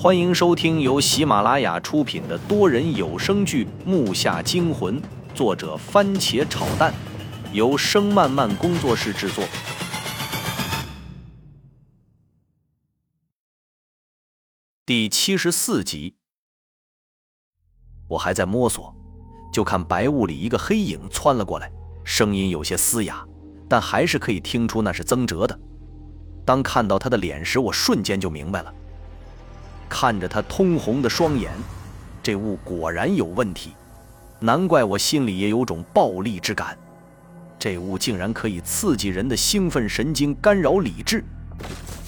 欢迎收听由喜马拉雅出品的多人有声剧《木下惊魂》，作者番茄炒蛋，由声漫漫工作室制作。第七十四集，我还在摸索，就看白雾里一个黑影窜了过来，声音有些嘶哑，但还是可以听出那是曾哲的。当看到他的脸时，我瞬间就明白了。看着他通红的双眼，这雾果然有问题，难怪我心里也有种暴戾之感。这雾竟然可以刺激人的兴奋神经，干扰理智。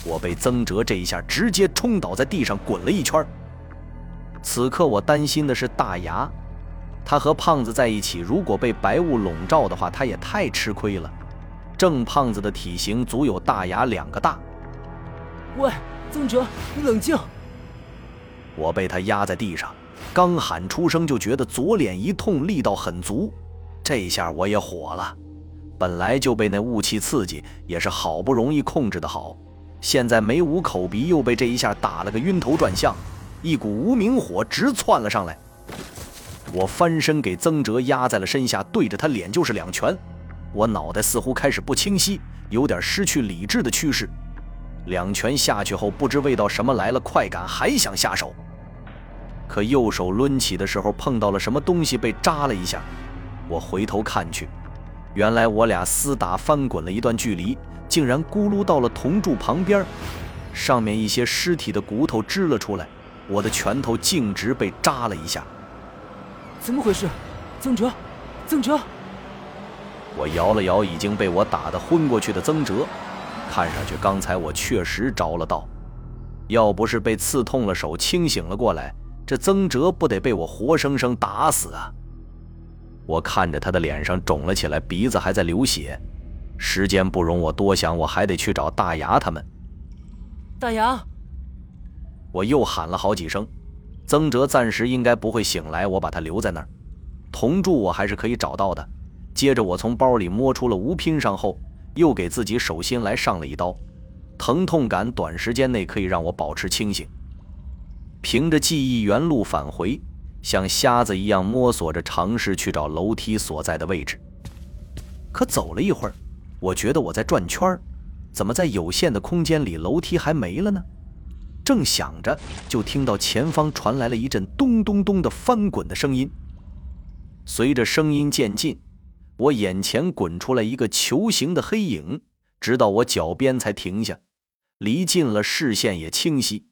我被曾哲这一下直接冲倒在地上，滚了一圈。此刻我担心的是大牙，他和胖子在一起，如果被白雾笼罩的话，他也太吃亏了。郑胖子的体型足有大牙两个大。喂，曾哲，你冷静。我被他压在地上，刚喊出声，就觉得左脸一痛，力道很足。这下我也火了，本来就被那雾气刺激，也是好不容易控制的好，现在没捂口鼻，又被这一下打了个晕头转向，一股无名火直窜了上来。我翻身给曾哲压在了身下，对着他脸就是两拳。我脑袋似乎开始不清晰，有点失去理智的趋势。两拳下去后，不知味道什么来了快感，还想下手。可右手抡起的时候，碰到了什么东西，被扎了一下。我回头看去，原来我俩厮打翻滚了一段距离，竟然咕噜到了铜柱旁边，上面一些尸体的骨头支了出来。我的拳头径直被扎了一下。怎么回事？曾哲，曾哲！我摇了摇已经被我打得昏过去的曾哲。看上去刚才我确实着了道，要不是被刺痛了手，清醒了过来，这曾哲不得被我活生生打死啊！我看着他的脸上肿了起来，鼻子还在流血。时间不容我多想，我还得去找大牙他们。大牙！我又喊了好几声，曾哲暂时应该不会醒来，我把他留在那儿。铜柱我还是可以找到的。接着我从包里摸出了无拼上后。又给自己手心来上了一刀，疼痛感短时间内可以让我保持清醒。凭着记忆原路返回，像瞎子一样摸索着尝试去找楼梯所在的位置。可走了一会儿，我觉得我在转圈儿，怎么在有限的空间里楼梯还没了呢？正想着，就听到前方传来了一阵咚咚咚的翻滚的声音。随着声音渐近。我眼前滚出来一个球形的黑影，直到我脚边才停下，离近了视线也清晰，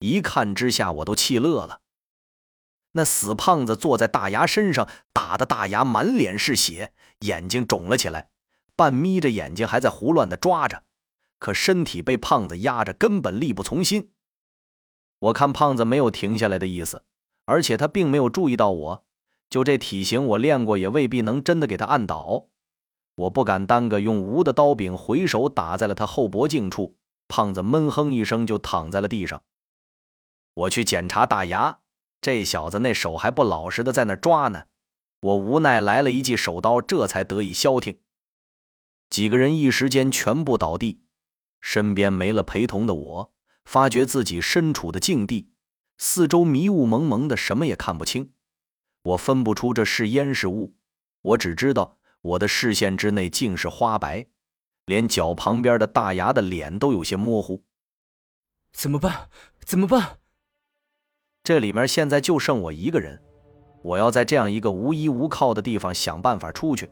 一看之下我都气乐了。那死胖子坐在大牙身上，打的大牙满脸是血，眼睛肿了起来，半眯着眼睛还在胡乱的抓着，可身体被胖子压着，根本力不从心。我看胖子没有停下来的意思，而且他并没有注意到我。就这体型，我练过也未必能真的给他按倒。我不敢耽搁，用无的刀柄回手打在了他后脖颈处。胖子闷哼一声，就躺在了地上。我去检查大牙，这小子那手还不老实的在那抓呢。我无奈来了一记手刀，这才得以消停。几个人一时间全部倒地，身边没了陪同的我，发觉自己身处的境地，四周迷雾蒙蒙的，什么也看不清。我分不出这是烟是雾，我只知道我的视线之内尽是花白，连脚旁边的大牙的脸都有些模糊。怎么办？怎么办？这里面现在就剩我一个人，我要在这样一个无依无靠的地方想办法出去。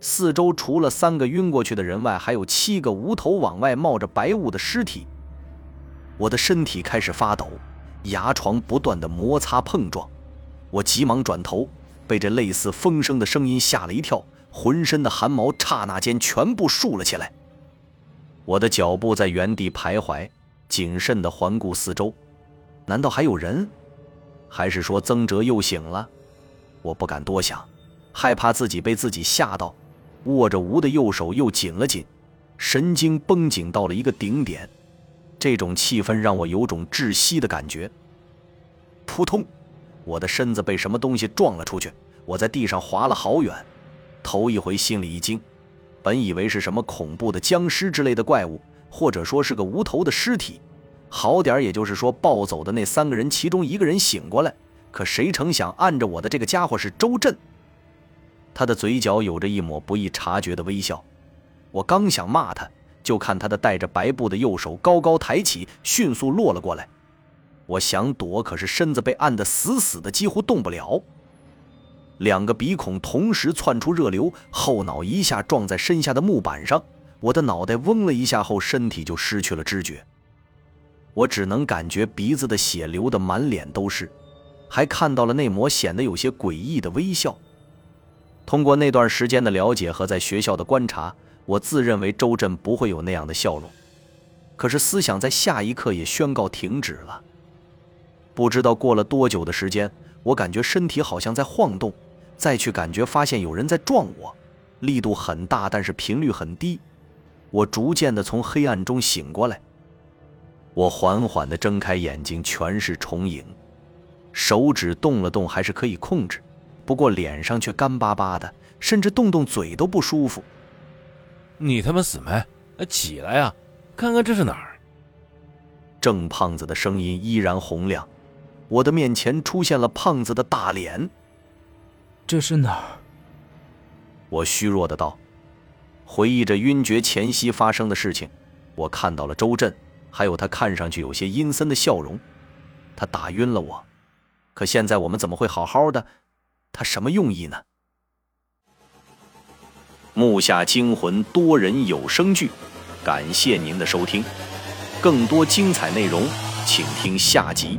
四周除了三个晕过去的人外，还有七个无头往外冒着白雾的尸体。我的身体开始发抖，牙床不断的摩擦碰撞。我急忙转头，被这类似风声的声音吓了一跳，浑身的汗毛刹那间全部竖了起来。我的脚步在原地徘徊，谨慎地环顾四周，难道还有人？还是说曾哲又醒了？我不敢多想，害怕自己被自己吓到，握着吴的右手又紧了紧，神经绷紧到了一个顶点。这种气氛让我有种窒息的感觉。扑通。我的身子被什么东西撞了出去，我在地上滑了好远，头一回心里一惊，本以为是什么恐怖的僵尸之类的怪物，或者说是个无头的尸体，好点也就是说抱走的那三个人其中一个人醒过来，可谁成想按着我的这个家伙是周震。他的嘴角有着一抹不易察觉的微笑，我刚想骂他，就看他的带着白布的右手高高抬起，迅速落了过来。我想躲，可是身子被按得死死的，几乎动不了。两个鼻孔同时窜出热流，后脑一下撞在身下的木板上，我的脑袋嗡了一下后，身体就失去了知觉。我只能感觉鼻子的血流得满脸都是，还看到了那抹显得有些诡异的微笑。通过那段时间的了解和在学校的观察，我自认为周震不会有那样的笑容。可是思想在下一刻也宣告停止了。不知道过了多久的时间，我感觉身体好像在晃动，再去感觉发现有人在撞我，力度很大，但是频率很低。我逐渐的从黑暗中醒过来，我缓缓地睁开眼睛，全是重影，手指动了动还是可以控制。不过脸上却干巴巴的，甚至动动嘴都不舒服。你他妈死没？起来呀，看看这是哪儿？郑胖子的声音依然洪亮。我的面前出现了胖子的大脸。这是哪儿？我虚弱的道。回忆着晕厥前夕发生的事情，我看到了周震，还有他看上去有些阴森的笑容。他打晕了我，可现在我们怎么会好好的？他什么用意呢？木下惊魂多人有声剧，感谢您的收听，更多精彩内容，请听下集。